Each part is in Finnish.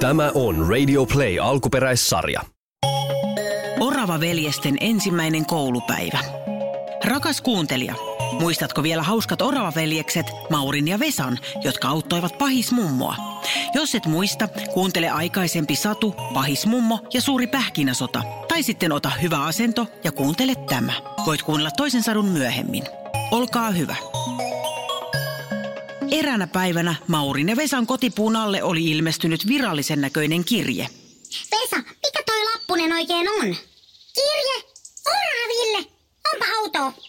Tämä on Radio Play alkuperäissarja. Orava veljesten ensimmäinen koulupäivä. Rakas kuuntelija, muistatko vielä hauskat Orava-veljekset Maurin ja Vesan, jotka auttoivat pahismummoa? Jos et muista, kuuntele aikaisempi Satu, pahismummo ja suuri pähkinäsota. Tai sitten ota hyvä asento ja kuuntele tämä. Voit kuunnella toisen sadun myöhemmin. Olkaa hyvä. Eräänä päivänä Maurin ja Vesan kotipuun alle oli ilmestynyt virallisen näköinen kirje. Vesa, mikä toi lappunen oikein on? Kirje! Oraville! Onpa auto.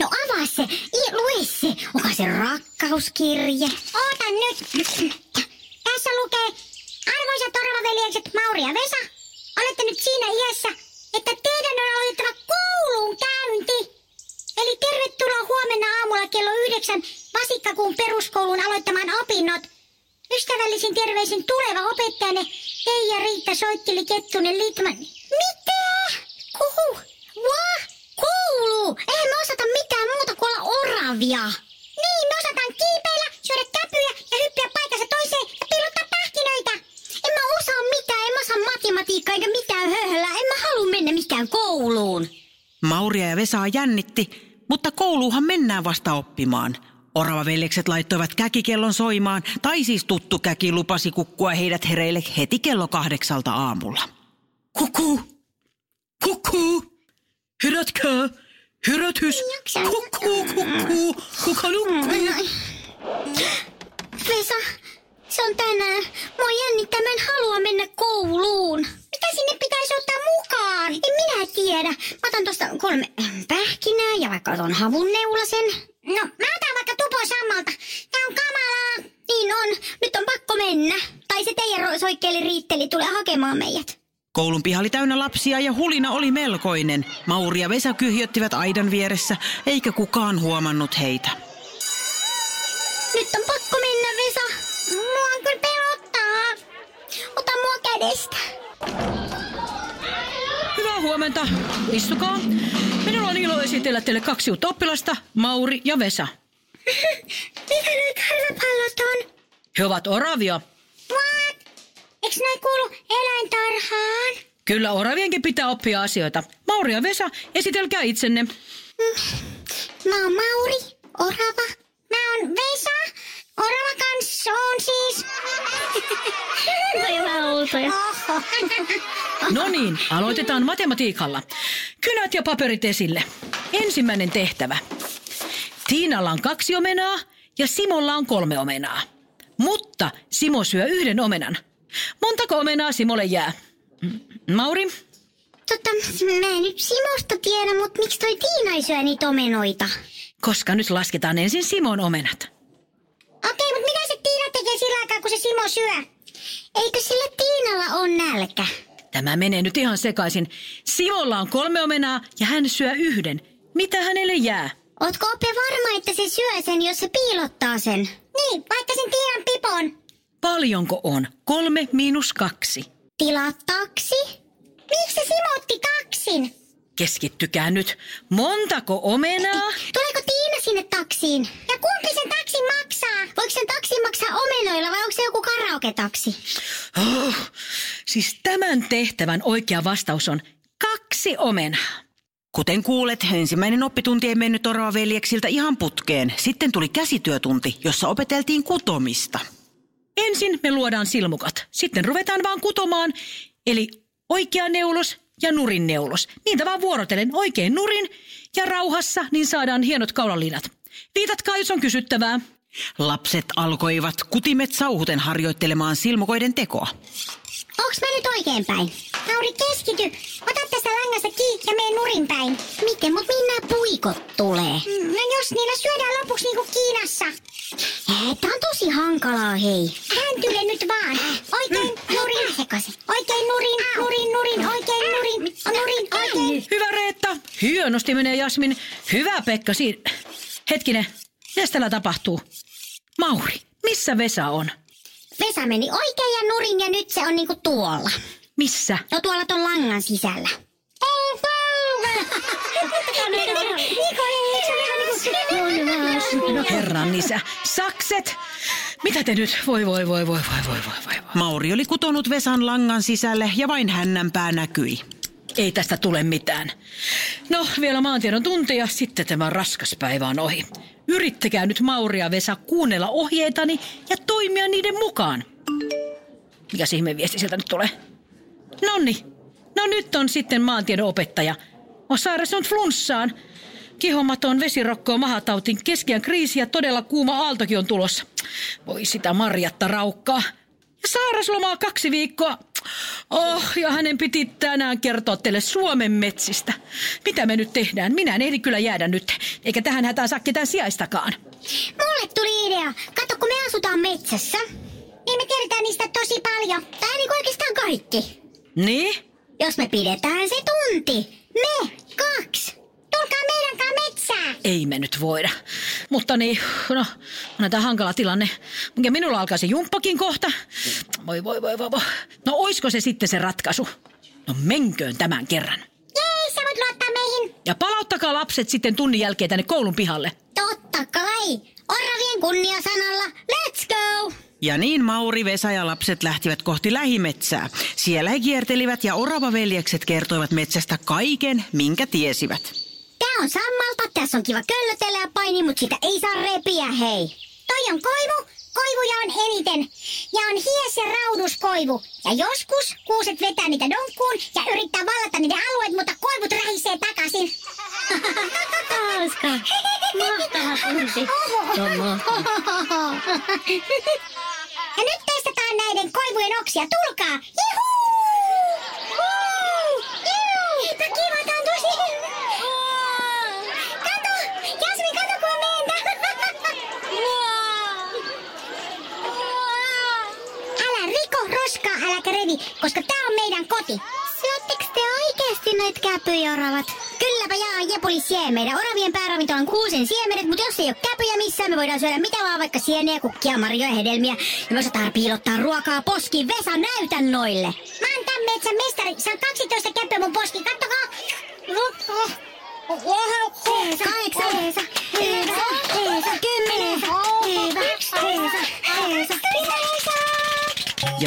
No avaa se, i, lue se. Onko se rakkauskirje? Oota nyt. Tässä lukee, arvoisat oravaveljekset Mauri ja Vesa, olette nyt siinä iässä, että teidän on aloitettava koulun käynti. Eli tervetuloa huomenna aamulla kello yhdeksän Vasikkakuun peruskoulun aloittamaan opinnot. Ystävällisin terveisin tuleva opettajanne Teija Riitta Soitteli Kettunen Liitman. Mitä? Kuhu? Vaa? Koulu? Eihän me osata mitään muuta kuin olla oravia. Niin, me osataan kiipeillä, syödä käpyjä ja hyppiä paikassa toiseen ja piilottaa pähkinöitä. En mä osaa mitään, en mä osaa matematiikkaa eikä mitään höhlää. En mä halua mennä mikään kouluun. Mauria ja Vesaa jännitti, mutta kouluuhan mennään vasta oppimaan. Oravaveljekset laittoivat käkikellon soimaan, tai siis tuttu käki lupasi kukkua heidät hereille heti kello kahdeksalta aamulla. Kuku! Kuku! Herätkää! Herätys! Kuku, kuku! Kuka nukkuu? Vesa, se on tänään. Mua jännittää, mä en halua mennä kouluun. Mitä sinne pitäisi ottaa mukaan? En minä tiedä. Mä otan tosta kolme pähkinää ja vaikka otan havunneulasen. No, mä sammalta. Tää on kamalaa. Niin on. Nyt on pakko mennä. Tai se teidän soikkeli riitteli tulee hakemaan meidät. Koulun piha oli täynnä lapsia ja hulina oli melkoinen. Mauri ja Vesa kyhjöttivät aidan vieressä, eikä kukaan huomannut heitä. Nyt on pakko mennä, Vesa. Mua on kyllä pelottaa. Ota mua kädestä. Hyvää huomenta. Istukaa. Minulla on ilo esitellä teille kaksi uutta oppilasta, Mauri ja Vesa. Mitä noi karvapallot on? He ovat oravia. What? Eiks noi kuulu eläintarhaan? Kyllä oravienkin pitää oppia asioita. Mauri ja Vesa, esitelkää itsenne. Mä oon Mauri, orava. Mä oon Vesa, orava kanssa on siis. No niin, aloitetaan matematiikalla. Kynät ja paperit esille. Ensimmäinen tehtävä. Tiinalla on kaksi omenaa ja Simolla on kolme omenaa. Mutta Simo syö yhden omenan. Montako omenaa Simolle jää? Mauri? Tota, mä en nyt Simosta tiedä, mutta miksi toi Tiina ei syö niitä omenoita? Koska nyt lasketaan ensin Simon omenat. Okei, mutta mitä se Tiina tekee sillä aikaa, kun se Simo syö? Eikö sillä Tiinalla on nälkä? Tämä menee nyt ihan sekaisin. Simolla on kolme omenaa ja hän syö yhden. Mitä hänelle jää? Ootko Ope varma, että se syö sen, jos se piilottaa sen? Niin, vaikka sen Tiinan pipon. Paljonko on? Kolme miinus kaksi. Tilaa taksi? Miksi se Simo otti taksin? Keskittykää nyt. Montako omenaa? Tuleeko Tiina sinne taksiin? Ja kumpi sen taksin maksaa? Voiko sen taksin maksaa omenoilla vai onko se joku karaoke-taksi? Oh, siis tämän tehtävän oikea vastaus on kaksi omenaa. Kuten kuulet, ensimmäinen oppitunti ei mennyt Orava-veljeksiltä ihan putkeen. Sitten tuli käsityötunti, jossa opeteltiin kutomista. Ensin me luodaan silmukat. Sitten ruvetaan vaan kutomaan. Eli oikea neulos ja nurin neulos. Niitä vaan vuorotellen oikein nurin ja rauhassa, niin saadaan hienot kaulalinat. Viitatkaa, jos on kysyttävää. Lapset alkoivat kutimet sauhuten harjoittelemaan silmukoiden tekoa. Onks mä nyt oikein päin? Mauri, keskity. Ota ja mene nurin päin. Miten, mut nämä puikot tulee? No jos niillä syödään lopuksi niinku Kiinassa. Tää on tosi hankalaa, hei. Hääntyle nyt vaan. Oikein nurin. Sekaisin. Oikein nurin, nurin, nurin, oikein nurin, nurin, oikein. Hyvä Reetta. Hienosti menee Jasmin. Hyvä Pekka siinä. Hetkinen, mitä täällä tapahtuu? Mauri, missä Vesa on? Vesa meni oikein ja nurin ja nyt se on niinku tuolla. Missä? No tuolla ton langan sisällä. Herran isä. Sakset! Mitä te nyt? Voi, voi, voi, voi, voi, voi, voi, voi. Mauri oli kutonut Vesan langan sisälle ja vain hännänpää näkyi. Ei tästä tule mitään. No, vielä maantiedon tunti ja sitten tämä raskas päivä on ohi. Yrittäkää nyt Mauri ja Vesa kuunnella ohjeitani ja toimia niiden mukaan. Mikä ihmeen viesti sieltä nyt tulee? Nonni, no nyt on sitten maantiedon opettaja. On sairastunut flunssaan. Kihomaton vesirokko on mahatautin keskiän kriisi ja todella kuuma aaltokin on tulossa. Voi sitä Marjatta raukkaa. Ja sairaslomaa kaksi viikkoa. Oh, ja hänen piti tänään kertoa teille Suomen metsistä. Mitä me nyt tehdään? Minä en ehdi kyllä jäädä nyt, eikä tähän hätään saa ketään sijaistakaan. Mulle tuli idea. Kato, kun me asutaan metsässä, niin me tiedetään niistä tosi paljon. Tai niin oikeastaan kaikki. Niin? Jos me pidetään se tunti. Me kaksi. Metsään. Ei me nyt voida. Mutta niin, no, on tämä hankala tilanne. Ja minulla alkaa se jumppakin kohta. Voi, voi, voi, voi, voi. No oisko se sitten se ratkaisu? No menköön tämän kerran. Jei, sä voit luottaa meihin. Ja palauttakaa lapset sitten tunnin jälkeen tänne koulun pihalle. Totta kai. Oravien kunniasanalla. Let's go! Ja niin Mauri, Vesa ja lapset lähtivät kohti lähimetsää. Siellä he kiertelivät ja oravaveljekset kertoivat metsästä kaiken, minkä tiesivät. On sammalta, tässä on kiva köllötellä ja paini, mutta sitä ei saa repiä, hei. Toi on koivu, koivuja on eniten. Ja on hies ja rauduskoivu. Ja joskus kuuset vetää niitä donkkuun ja yrittää vallata niiden alueet, mutta koivut rähisee takaisin. Hauska. Mahtava tunti. Ja nyt testataan näiden koivujen oksia. Tulkaa! Juhuu! Huu! Juu! Eipä kiva, tää on tosi Kato! Jasmi, kato kun on mentä! Älä riko roskaa, äläkä revi, koska tää on koti. Syöttekö te oikeesti noit käpyjoravat? Kylläpä jaa, Jepuli sie. Meidän oravien pääravinto on kuusen siemenet, mutta jos ei ole käpyjä missään, me voidaan syödä mitä vaan, vaikka sieniä, kukkia, marjoja, hedelmiä. Ja me osataan piilottaa ruokaa poskiin. Vesa, näytä noille. Mä oon tän metsän mestari. Saan 12 käpyä mun poskiin. Kattokaa. Kahdeksan, yhdeksän, kymmenen,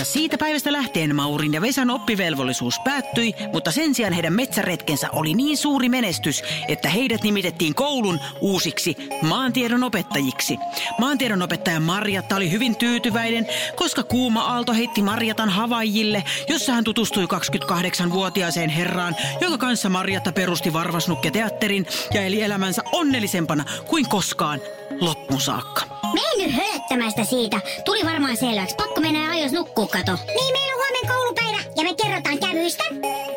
Siitä päivästä lähtien Maurin ja Vesan oppivelvollisuus päättyi, mutta sen sijaan heidän metsäretkensä oli niin suuri menestys, että heidät nimitettiin koulun uusiksi maantiedon opettajiksi. Maantiedon opettaja Marjatta oli hyvin tyytyväinen, koska kuuma aalto heitti Marjatan Havaijille, jossa hän tutustui 28-vuotiaaseen herraan, jonka kanssa Marjatta perusti Varvasnukke-teatterin ja eli elämänsä onnellisempana kuin koskaan loppuun saakka. Mene nyt hööttämästä siitä. Tuli varmaan selväksi. Pakko mennä ajos nukkuu, kato. Niin, meillä on huomenna koulupäivä ja me kerrotaan kävyistä.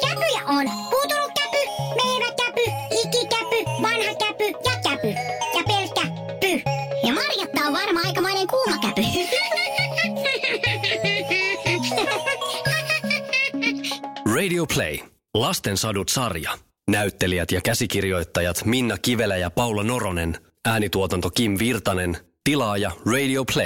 Käpyjä on puutunut käpy, menevä käpy, ikikäpy, vanha käpy ja käpy. Ja pelkkä py. Ja Marjatta on varmaan aikamoinen kuuma käpy. Radio Play. Lasten sadut sarja. Näyttelijät ja käsikirjoittajat Minna Kivelä ja Paula Noronen. Äänituotanto Kim Virtanen. Tilaaja Radio Play.